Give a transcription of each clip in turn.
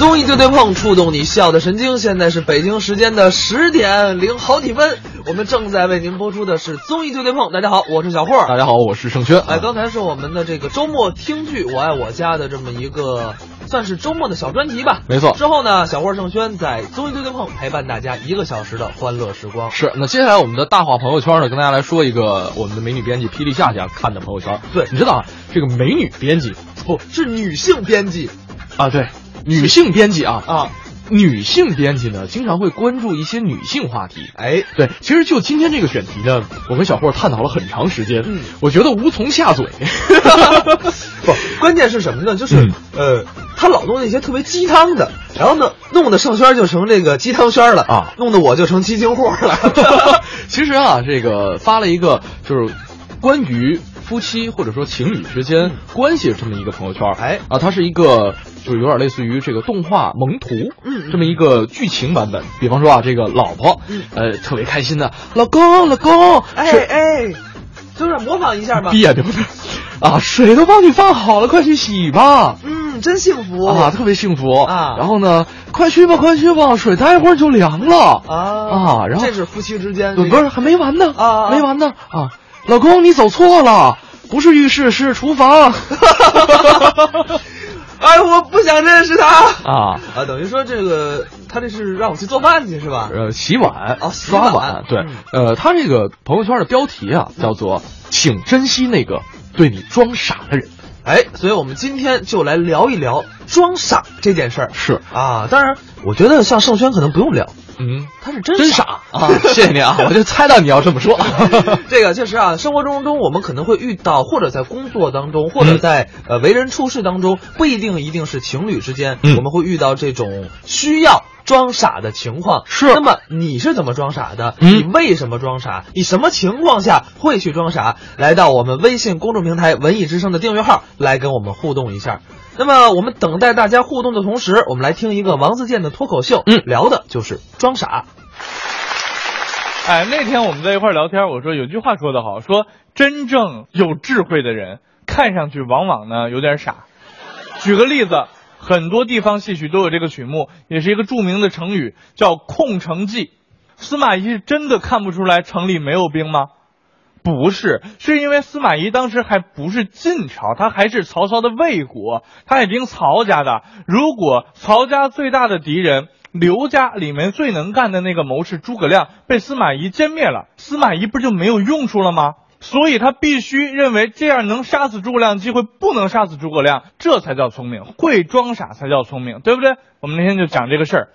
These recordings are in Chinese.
综艺对对碰，触动你笑的神经。现在是北京时间的十点零好几分，我们正在为您播出的是综艺对对碰。大家好，我是小霍。大家好，我是盛轩。哎，刚才是我们的这个周末听剧《我爱我家》的这么一个，算是周末的小专题吧。没错。之后呢，小霍盛轩在综艺对对碰陪伴大家一个小时的欢乐时光。是。那接下来我们的大话朋友圈呢，跟大家来说一个我们的美女编辑霹雳夏夏看的朋友圈。对，你知道啊，这个美女编辑不是女性编辑啊？对。女性编辑啊啊，女性编辑呢，经常会关注一些女性话题。哎，对，其实就今天这个选题呢，我跟小霍探讨了很长时间。嗯，我觉得无从下嘴。不，关键是什么呢？就是呃，他老弄那些特别鸡汤的，然后呢，弄得盛轩就成这个鸡汤轩了啊，弄得我就成鸡精货了。其实啊，这个发了一个就是关于。夫妻或者说情侣之间关系这么一个朋友圈，哎。啊，它是一个就是有点类似于这个动画萌图，嗯，这么一个剧情版本。比方说啊，这个老婆，嗯，呃，特别开心的，老公，老公，哎哎，就是模仿一下吧，别扭的，啊，水都帮你放好了，快去洗吧，嗯，真幸福。啊，特别幸福。啊。然后呢，快去吧，快去吧，水待会儿就凉了。啊。啊。然后这是夫妻之间，不是还没完呢啊，没完呢。啊。老公，你走错了，不是浴室，是厨房。哎，我不想认识他啊啊！等于说这个，他这是让我去做饭去是吧？呃，洗碗啊，刷碗。对，呃，他这个朋友圈的标题啊，叫做“请珍惜那个对你装傻的人”。哎，所以我们今天就来聊一聊装傻这件事儿。是啊，当然，我觉得像盛轩可能不用聊。嗯，他是真真傻啊！谢谢你啊，我就猜到你要这么说。这个确实啊，生活中中我们可能会遇到，或者在工作当中，或者在呃为人处事当中，不一定一定是情侣之间，我们会遇到这种需要装傻的情况。是，那么你是怎么装傻的？你为什么装傻？你什么情况下会去装傻？来到我们微信公众平台“文艺之声”的订阅号来跟我们互动一下。那么我们等待大家互动的同时，我们来听一个王自健的脱口秀，嗯，聊的就是装傻。哎，那天我们在一块聊天，我说有句话说得好，说真正有智慧的人，看上去往往呢有点傻。举个例子，很多地方戏曲都有这个曲目，也是一个著名的成语，叫《空城计》。司马懿是真的看不出来城里没有兵吗？不是，是因为司马懿当时还不是晋朝，他还是曹操的魏国，他还兵曹家的。如果曹家最大的敌人刘家里面最能干的那个谋士诸葛亮被司马懿歼灭了，司马懿不就没有用处了吗？所以他必须认为这样能杀死诸葛亮的机会不能杀死诸葛亮，这才叫聪明，会装傻才叫聪明，对不对？我们那天就讲这个事儿，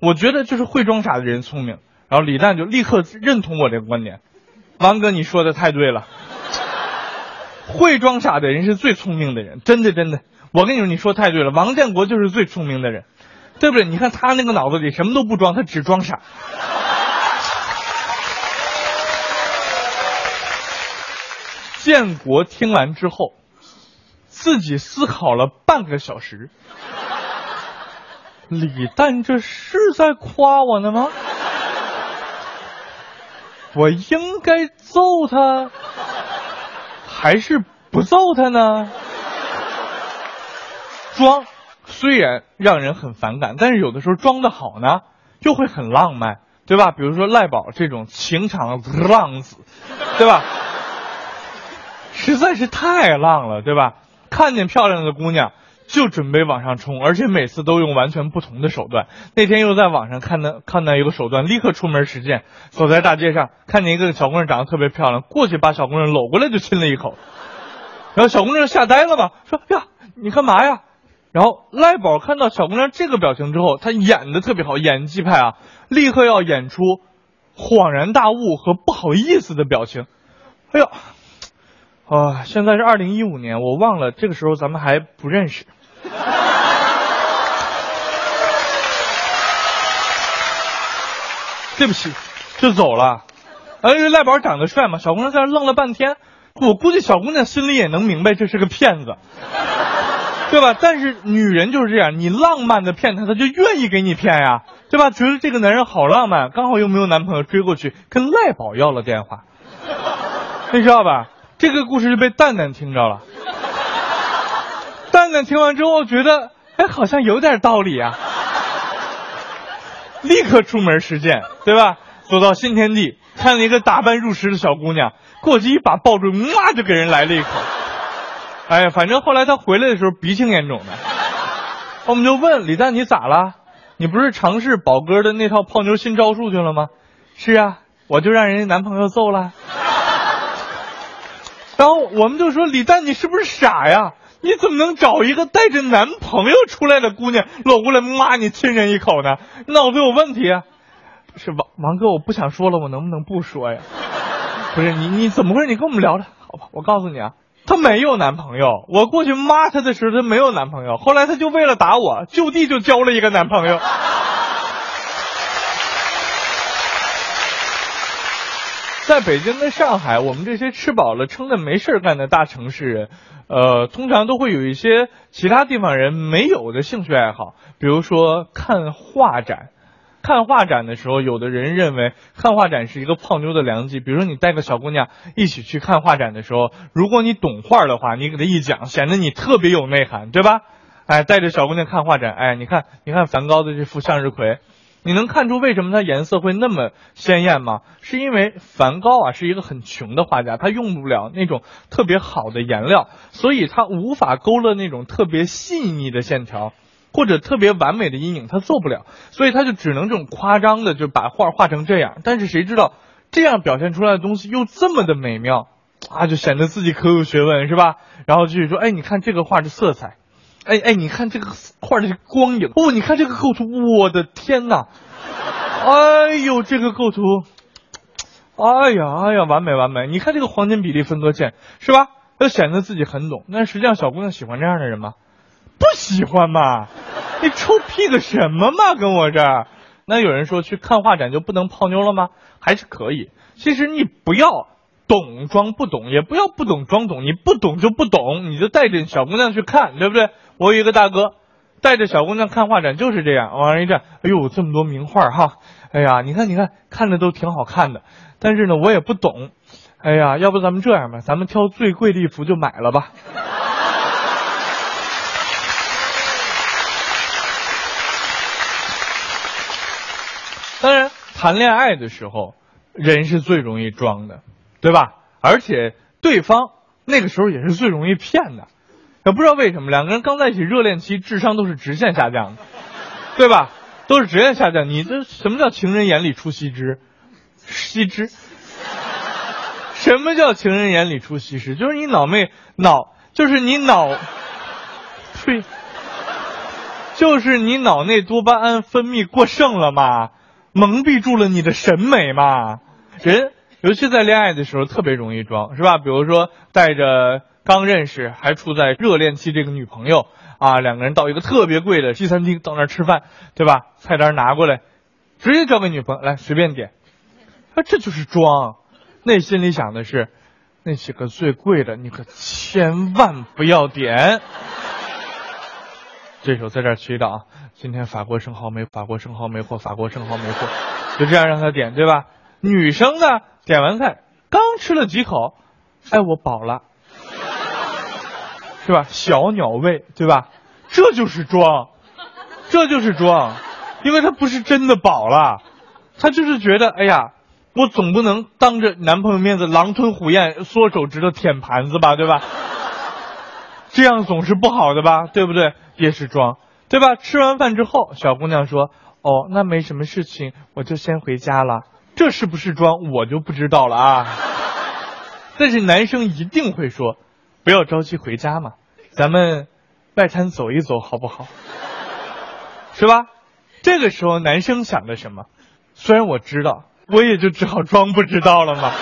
我觉得就是会装傻的人聪明。然后李诞就立刻认同我这个观点。王哥，你说的太对了，会装傻的人是最聪明的人，真的真的。我跟你说，你说太对了，王建国就是最聪明的人，对不对？你看他那个脑子里什么都不装，他只装傻。建国听完之后，自己思考了半个小时。李诞这是在夸我呢吗？我应该揍他，还是不揍他呢？装虽然让人很反感，但是有的时候装的好呢，又会很浪漫，对吧？比如说赖宝这种情场浪子，对吧？实在是太浪了，对吧？看见漂亮的姑娘。就准备往上冲，而且每次都用完全不同的手段。那天又在网上看到看到一个手段，立刻出门实践。走在大街上，看见一个小姑娘长得特别漂亮，过去把小姑娘搂过来就亲了一口。然后小姑娘吓呆了嘛，说呀你干嘛呀？然后赖宝看到小姑娘这个表情之后，他演的特别好，演技派啊，立刻要演出恍然大悟和不好意思的表情。哎呦，啊，现在是二零一五年，我忘了这个时候咱们还不认识。对不起，就走了。哎，赖宝长得帅嘛，小姑娘在那愣了半天。我估计小姑娘心里也能明白这是个骗子，对吧？但是女人就是这样，你浪漫的骗她，她就愿意给你骗呀，对吧？觉得这个男人好浪漫，刚好又没有男朋友，追过去跟赖宝要了电话。你知道吧？这个故事就被蛋蛋听着了。蛋蛋听完之后觉得，哎，好像有点道理啊。立刻出门实践，对吧？走到新天地，看了一个打扮入时的小姑娘，过去一把抱住，哇就给人来了一口。哎呀，反正后来她回来的时候鼻青眼肿的，我们就问李诞你咋了？你不是尝试宝哥的那套泡妞新招数去了吗？是啊，我就让人家男朋友揍了。然后我们就说李诞你是不是傻呀？你怎么能找一个带着男朋友出来的姑娘搂过来骂你亲人一口呢？脑子有问题啊！是王王哥，我不想说了，我能不能不说呀？不是你你怎么回事？你跟我们聊聊，好吧？我告诉你啊，她没有男朋友。我过去骂她的时候，她没有男朋友。后来她就为了打我，就地就交了一个男朋友。在北京跟上海，我们这些吃饱了撑的没事干的大城市人，呃，通常都会有一些其他地方人没有的兴趣爱好，比如说看画展。看画展的时候，有的人认为看画展是一个泡妞的良机。比如说，你带个小姑娘一起去看画展的时候，如果你懂画的话，你给她一讲，显得你特别有内涵，对吧？哎，带着小姑娘看画展，哎，你看，你看梵高的这幅向日葵。你能看出为什么它颜色会那么鲜艳吗？是因为梵高啊是一个很穷的画家，他用不了那种特别好的颜料，所以他无法勾勒那种特别细腻的线条，或者特别完美的阴影，他做不了，所以他就只能这种夸张的就把画画成这样。但是谁知道这样表现出来的东西又这么的美妙啊，就显得自己可有学问是吧？然后继续说，哎，你看这个画的色彩。哎哎，你看这个画的光影，哦，你看这个构图，我的天哪！哎呦，这个构图，哎呀哎呀，完美完美！你看这个黄金比例分割线，是吧？要显得自己很懂。那实际上小姑娘喜欢这样的人吗？不喜欢嘛！你臭屁个什么嘛，跟我这儿。那有人说去看画展就不能泡妞了吗？还是可以。其实你不要。懂装不懂，也不要不懂装懂。你不懂就不懂，你就带着小姑娘去看，对不对？我有一个大哥，带着小姑娘看画展就是这样，往上一站，哎呦，这么多名画哈，哎呀，你看你看，看着都挺好看的。但是呢，我也不懂，哎呀，要不咱们这样吧，咱们挑最贵的一幅就买了吧。当然，谈恋爱的时候，人是最容易装的。对吧？而且对方那个时候也是最容易骗的，也不知道为什么两个人刚在一起热恋期智商都是直线下降的，对吧？都是直线下降。你这什么叫情人眼里出西施？西施？什么叫情人眼里出西施？就是你脑内脑，就是你脑，呸，就是你脑内多巴胺分泌过剩了嘛，蒙蔽住了你的审美嘛，人。尤其在恋爱的时候，特别容易装，是吧？比如说带着刚认识还处在热恋期这个女朋友啊，两个人到一个特别贵的西餐厅，到那儿吃饭，对吧？菜单拿过来，直接交给女朋友来随便点，啊，这就是装。内心里想的是，那几个最贵的你可千万不要点。这时候在这祈祷，今天法国生蚝没法国生蚝没货，法国生蚝没货，就这样让他点，对吧？女生呢？点完菜，刚吃了几口，哎，我饱了，是吧？小鸟胃，对吧？这就是装，这就是装，因为他不是真的饱了，他就是觉得，哎呀，我总不能当着男朋友面子狼吞虎咽、缩手指头舔盘子吧，对吧？这样总是不好的吧，对不对？也是装，对吧？吃完饭之后，小姑娘说：“哦，那没什么事情，我就先回家了。”这是不是装，我就不知道了啊。但是男生一定会说，不要着急回家嘛，咱们外滩走一走好不好？是吧？这个时候男生想的什么？虽然我知道，我也就只好装不知道了嘛。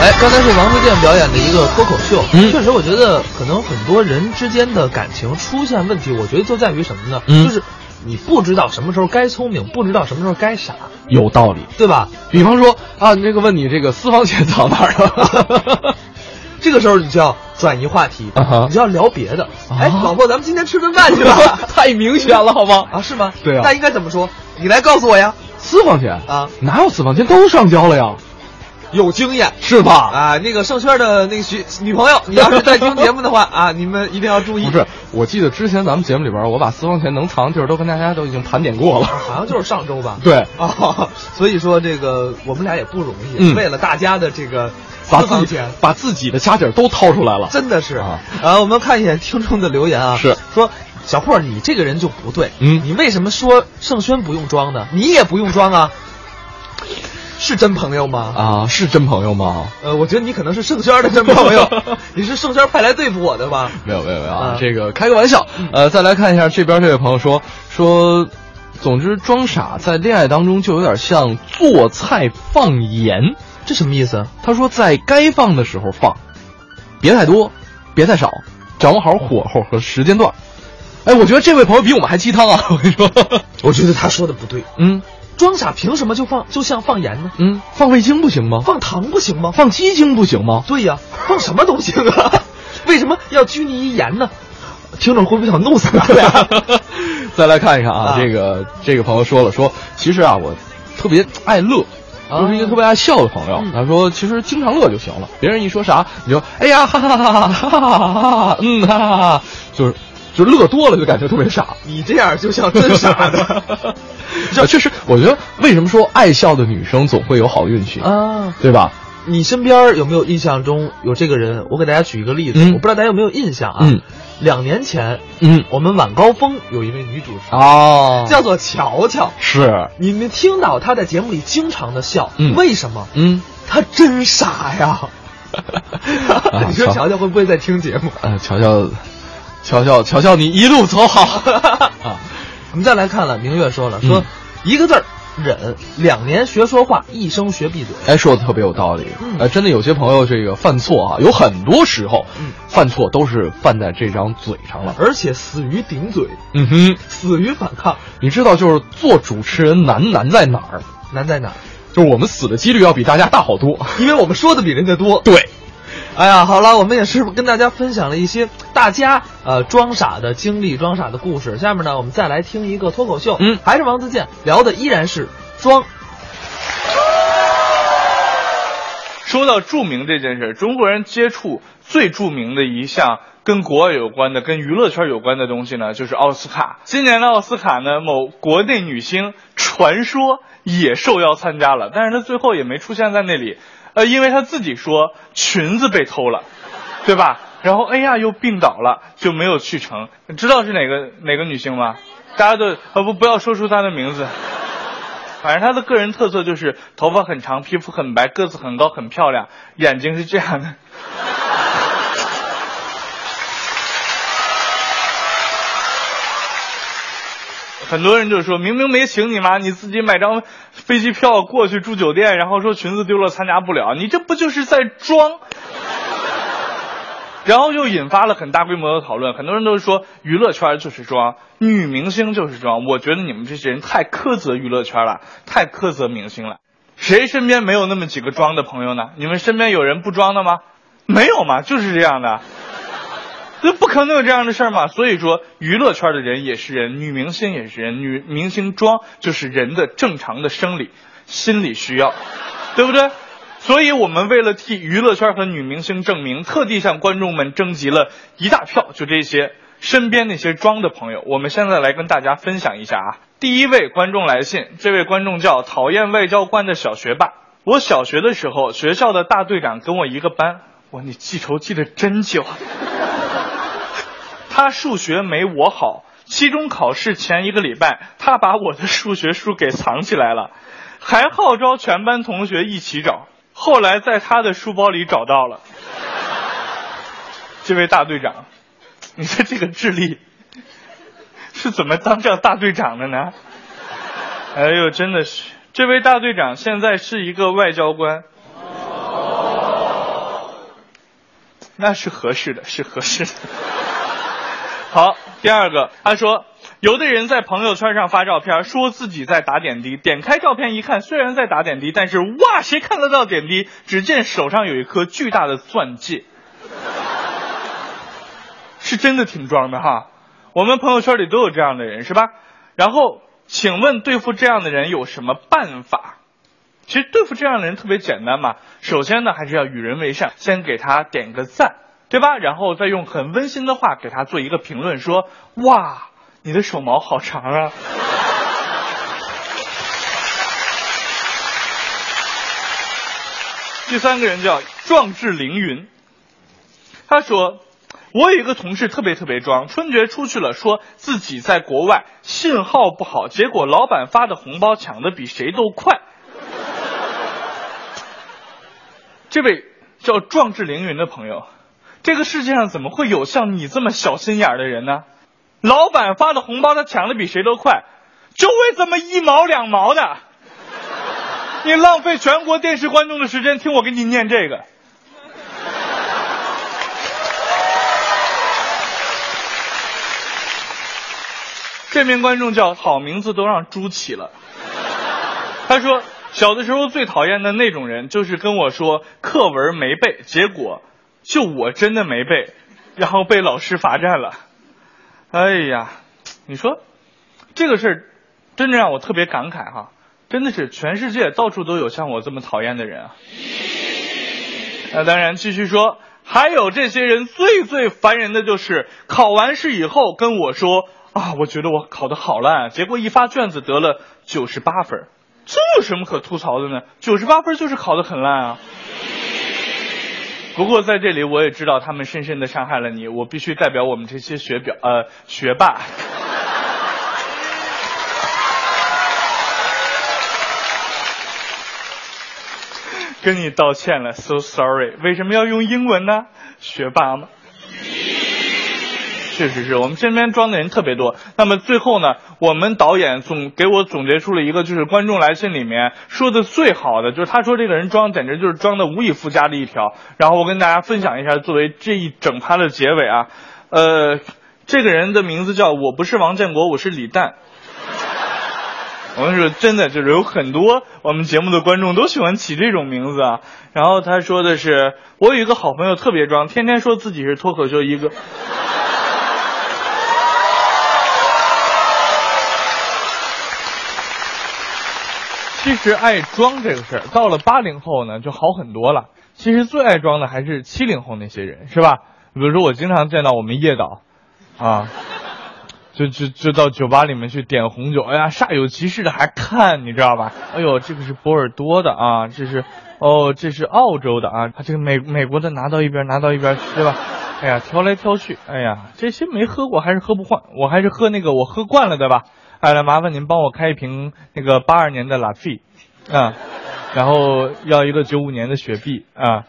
哎，刚才是王自健表演的一个脱口秀。嗯，确实，我觉得可能很多人之间的感情出现问题，我觉得就在于什么呢？嗯，就是你不知道什么时候该聪明，不知道什么时候该傻。有道理，对吧？比方说啊，你这个问你这个私房钱藏哪儿了？这个时候你就要转移话题，你就要聊别的。哎，老婆，咱们今天吃顿饭去吧？太明显了，好吗？啊，是吗？对啊。那应该怎么说？你来告诉我呀。私房钱啊？哪有私房钱？都上交了呀。有经验，是吧？啊，那个盛轩的那个女女朋友，你要是在听节目的话啊，你们一定要注意。不是，我记得之前咱们节目里边，我把私房钱能藏的地儿都跟大家都已经盘点过了，好像就是上周吧。对啊，所以说这个我们俩也不容易，嗯为了大家的这个把自己私房钱。把自己的家底儿都掏出来了。真的是啊啊！我们看一眼听众的留言啊，是说小霍，你这个人就不对，嗯你为什么说盛轩不用装呢？你也不用装啊，是真朋友吗？啊，是真朋友吗？呃，我觉得你可能是盛轩的真朋友，你是盛轩派来对付我的吧？没有没有没有这个开个玩笑。呃，再来看一下这边这位朋友说说，总之装傻在恋爱当中就有点像做菜放盐。这什么意思？他说在该放的时候放，别太多，别太少，掌握好火候和时间段。哎，我觉得这位朋友比我们还鸡汤啊！我跟你说，我觉得他说的不对，嗯装傻凭什么就放就像放盐呢？嗯，放味精不行吗？放糖不行吗？放鸡精不行吗？对呀、放什么都行啊，为什么要拘泥于盐呢？听众会不会想弄死咱俩？再来看一看啊，这个这个朋友说了说，其实啊，我特别爱乐。我、就是一个特别爱笑的朋友，他说：“其实经常乐就行了，别人一说啥，你就哎呀，哈哈哈哈哈哈哈哈，嗯，哈哈哈，就是就乐多了就感觉特别傻。你这样就像真傻的这 确实，我觉得为什么说爱笑的女生总会有好运气，啊！对吧？你身边有没有印象中有这个人？我给大家举一个例子，嗯我不知道大家有没有印象啊？嗯，两年前嗯我们晚高峰有一位女主持，哦叫做乔乔。是，你们听到她在节目里经常的笑，嗯为什么？嗯，她真傻呀！你说乔乔乔会不会在听节目？呃，乔乔，乔乔，乔乔，你一路走好 啊！我们再来看了，明月说了，说、嗯一个字儿忍，两年学说话，一生学闭嘴。哎，说的特别有道理。嗯呃，真的有些朋友这个犯错啊，有很多时候，嗯犯错都是犯在这张嘴上了。而且死于顶嘴，嗯哼，死于反抗，你知道就是做主持人难难在哪儿？难在哪儿？就是我们死的几率要比大家大好多。因为我们说的比人家多。对，哎呀，好了，我们也是跟大家分享了一些大家呃装傻的经历、装傻的故事。下面呢，我们再来听一个脱口秀，嗯还是王自健聊的依然是装。说到著名这件事，中国人接触最著名的一项跟国外有关的、跟娱乐圈有关的东西呢，就是奥斯卡。今年的奥斯卡呢，某国内女星传说也受邀参加了，但是她最后也没出现在那里，呃，因为她自己说裙子被偷了，对吧？然后哎呀又病倒了，就没有去成。知道是哪个哪个女星吗？大家都呃不不要说出她的名字。反正她的个人特色就是头发很长，皮肤很白，个子很高，很漂亮，眼睛是这样的。很多人就说明明没请你嘛，你自己买张飞机票过去住酒店，然后说裙子丢了参加不了，你这不就是在装？然后又引发了很大规模的讨论，很多人都说娱乐圈就是装，女明星就是装。我觉得你们这些人太苛责娱乐圈了，太苛责明星了。谁身边没有那么几个装的朋友呢？你们身边有人不装的吗？没有嘛，就是这样的。这不可能有这样的事儿嘛。所以说，娱乐圈的人也是人，女明星也是人，女明星装就是人的正常的生理、心理需要，对不对？所以我们为了替娱乐圈和女明星证明，特地向观众们征集了一大票，就这些身边那些装的朋友。我们现在来跟大家分享一下啊。第一位观众来信，这位观众叫讨厌外交官的小学霸。我小学的时候，学校的大队长跟我一个班，哇，你记仇记得真久。他数学没我好，期中考试前一个礼拜，他把我的数学书给藏起来了，还号召全班同学一起找。后来在他的书包里找到了。这位大队长，你说这个智力是怎么当上大队长的呢？哎呦，真的是，这位大队长现在是一个外交官。那是合适的，是合适的。好，第二个，他说，有的人在朋友圈上发照片，说自己在打点滴，点开照片一看，虽然在打点滴，但是哇，谁看得到点滴？只见手上有一颗巨大的钻戒，是真的挺装的哈。我们朋友圈里都有这样的人，是吧？然后，请问对付这样的人有什么办法？其实对付这样的人特别简单嘛。首先呢，还是要与人为善，先给他点个赞，对吧？然后再用很温馨的话给他做一个评论，说：“哇，你的手毛好长啊。”第三个人叫壮志凌云，他说：“我有一个同事特别特别装，春节出去了，说自己在国外信号不好，结果老板发的红包抢的比谁都快。”这位叫壮志凌云的朋友，这个世界上怎么会有像你这么小心眼的人呢？老板发的红包他抢的比谁都快，就为这么一毛两毛的。你浪费全国电视观众的时间听我给你念这个。这名观众叫好名字都让猪起了。他说，小的时候最讨厌的那种人，就是跟我说课文没背，结果就我真的没背，然后被老师罚站了。哎呀，你说这个事儿，真的让我特别感慨哈。真的是全世界到处都有像我这么讨厌的人啊！那当然，继续说，还有这些人最最烦人的就是考完试以后跟我说啊，我觉得我考得好烂，结果一发卷子得了九十八分，这有什么可吐槽的呢？九十八分就是考得很烂啊！不过在这里我也知道他们深深的伤害了你，我必须代表我们这些学表呃学霸。跟你道歉了，so sorry。为什么要用英文呢？学霸吗？确实是我们身边装的人特别多。那么最后呢，我们导演总给我总结出了一个，就是观众来信里面说的最好的，就是他说这个人装简直就是装的无以复加的一条。然后我跟大家分享一下，作为这一整趴的结尾啊，呃，这个人的名字叫我不是王建国，我是李诞。我跟你说，真的就是有很多我们节目的观众都喜欢起这种名字啊。然后他说的是，我有一个好朋友特别装，天天说自己是脱口秀一个。其实爱装这个事儿，到了八零后呢就好很多了。其实最爱装的还是七零后那些人，是吧？比如说我经常见到我们叶导，啊。就就就到酒吧里面去点红酒，哎呀，煞有其事的还看，你知道吧？哎呦，这个是波尔多的啊，这是，哦，这是澳洲的啊，他这个美美国的拿到一边，拿到一边，对吧？哎呀，挑来挑去，哎呀，这些没喝过还是喝不惯，我还是喝那个我喝惯了的吧。哎，来麻烦您帮我开一瓶那个八二年的拉菲，啊，然后要一个九五年的雪碧啊。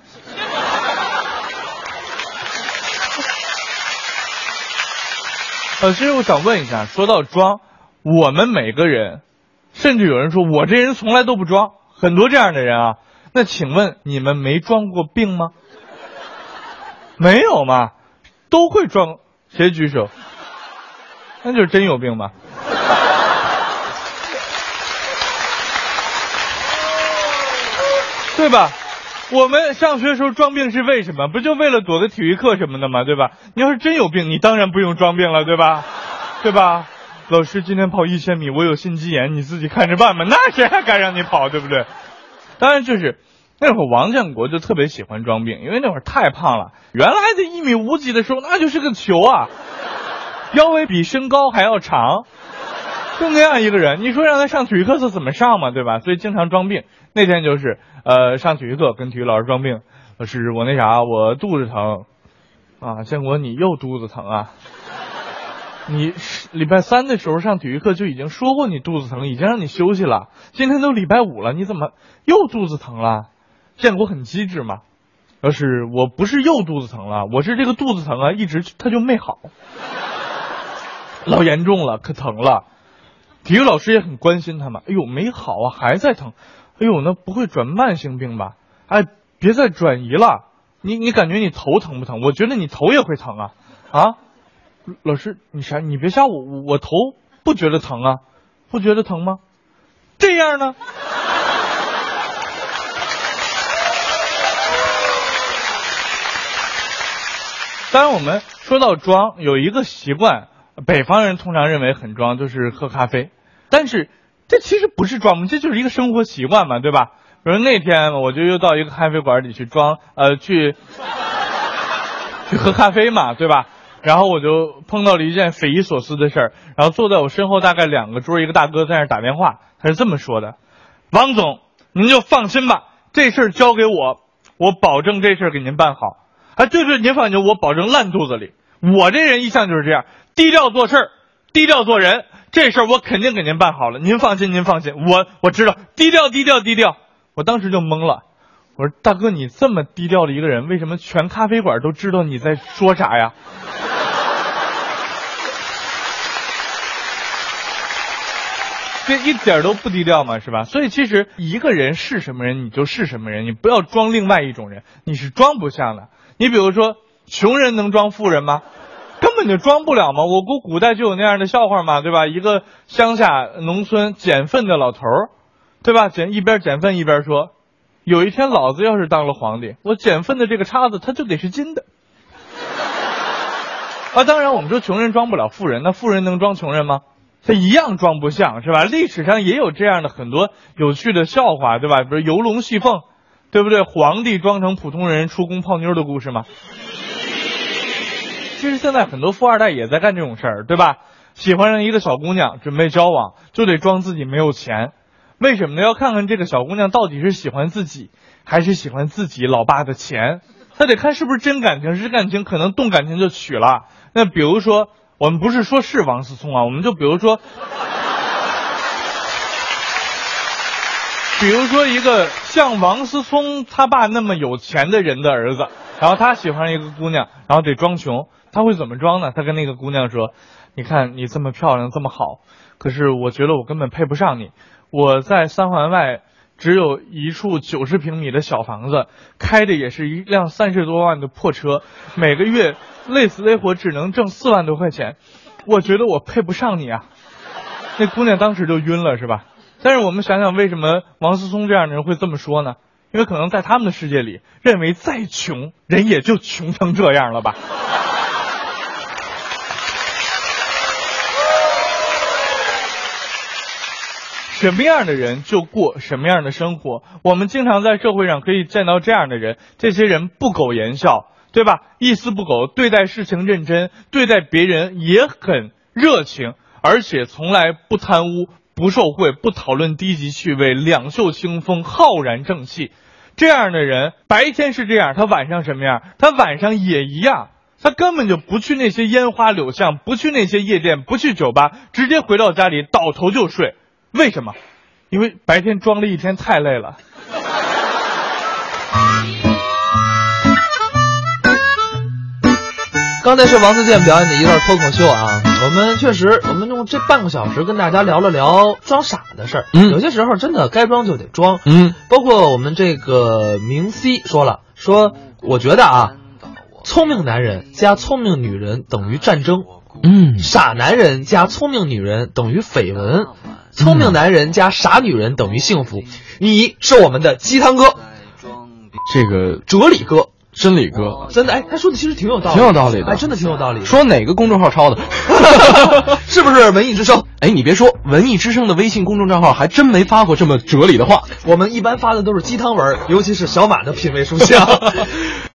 呃，其实我想问一下，说到装，我们每个人，甚至有人说我这人从来都不装，很多这样的人啊。那请问你们没装过病吗？没有吗？都会装，谁举手？那就是真有病吧？对吧？我们上学的时候装病是为什么？不就为了躲个体育课什么的吗？对吧？你要是真有病，你当然不用装病了，对吧？对吧？老师今天跑一千米，我有心肌炎，你自己看着办吧。那谁还敢让你跑，对不对？当然就是那会儿王建国就特别喜欢装病，因为那会儿太胖了。原来在一米五几的时候，那就是个球啊，腰围比身高还要长，就那样一个人，你说让他上体育课他怎么上嘛？对吧？所以经常装病。那天就是。呃，上体育课跟体育老师装病，老师我那啥，我肚子疼，啊，建国你又肚子疼啊？你礼拜三的时候上体育课就已经说过你肚子疼，已经让你休息了，今天都礼拜五了，你怎么又肚子疼了？建国很机智嘛，老师我不是又肚子疼了，我是这个肚子疼啊，一直他就没好，老严重了，可疼了。体育老师也很关心他嘛，哎呦没好啊，还在疼。哎呦，那不会转慢性病吧？哎，别再转移了。你你感觉你头疼不疼？我觉得你头也会疼啊！啊，老师，你啥？你别吓我，我头不觉得疼啊，不觉得疼吗？这样呢？当然，我们说到装，有一个习惯，北方人通常认为很装，就是喝咖啡，但是。这其实不是装这就是一个生活习惯嘛，对吧？比如那天我就又到一个咖啡馆里去装，呃，去 去喝咖啡嘛，对吧？然后我就碰到了一件匪夷所思的事儿，然后坐在我身后大概两个桌，一个大哥在那打电话，他是这么说的：“王总，您就放心吧，这事儿交给我，我保证这事儿给您办好。啊，对对，您放心，我保证烂肚子里。我这人一向就是这样，低调做事儿，低调做人。这事儿我肯定给您办好了，您放心，您放心，我我知道，低调低调低调。我当时就懵了，我说大哥，你这么低调的一个人，为什么全咖啡馆都知道你在说啥呀？这一点都不低调嘛，是吧？所以其实一个人是什么人，你就是什么人，你不要装另外一种人，你是装不像的。你比如说，穷人能装富人吗？根本就装不了嘛。我国古代就有那样的笑话嘛，对吧？一个乡下农村捡粪的老头儿，对吧？捡一边捡粪一边说：“有一天老子要是当了皇帝，我捡粪的这个叉子它就得是金的。”啊，当然我们说穷人装不了富人，那富人能装穷人吗？他一样装不像是吧？历史上也有这样的很多有趣的笑话，对吧？比如游龙戏凤，对不对？皇帝装成普通人出宫泡妞的故事吗？其实现在很多富二代也在干这种事儿，对吧？喜欢上一个小姑娘，准备交往，就得装自己没有钱。为什么呢？要看看这个小姑娘到底是喜欢自己，还是喜欢自己老爸的钱。他得看是不是真感情，是感情可能动感情就娶了。那比如说。我们不是说是王思聪啊，我们就比如说，比如说一个像王思聪他爸那么有钱的人的儿子，然后他喜欢一个姑娘，然后得装穷，他会怎么装呢？他跟那个姑娘说：“你看你这么漂亮，这么好，可是我觉得我根本配不上你，我在三环外。”只有一处九十平米的小房子，开的也是一辆三十多万的破车，每个月累死累活只能挣四万多块钱，我觉得我配不上你啊！那姑娘当时就晕了，是吧？但是我们想想，为什么王思聪这样的人会这么说呢？因为可能在他们的世界里，认为再穷人也就穷成这样了吧。什么样的人就过什么样的生活。我们经常在社会上可以见到这样的人，这些人不苟言笑，对吧？一丝不苟，对待事情认真，对待别人也很热情，而且从来不贪污、不受贿、不讨论低级趣味，两袖清风，浩然正气。这样的人白天是这样，他晚上什么样？他晚上也一样。他根本就不去那些烟花柳巷，不去那些夜店，不去酒吧，直接回到家里倒头就睡。为什么？因为白天装了一天太累了。刚才是王自健表演的一段脱口秀啊，我们确实，我们用这半个小时跟大家聊了聊装傻的事儿。嗯，有些时候真的该装就得装。嗯，包括我们这个明 C 说了，说我觉得啊，聪明男人加聪明女人等于战争。嗯，傻男人加聪明女人等于绯闻。聪明男人加傻女人等于幸福，你是我们的鸡汤哥，这个哲理哥，真理哥，真的哎，他说的其实挺有道理，挺有道理的，哎，真的挺有道理。说哪个公众号抄的？是不是文艺之声？哎，你别说，文艺之声的微信公众账号还真没发过这么哲理的话。我们一般发的都是鸡汤文，尤其是小马的品味书香。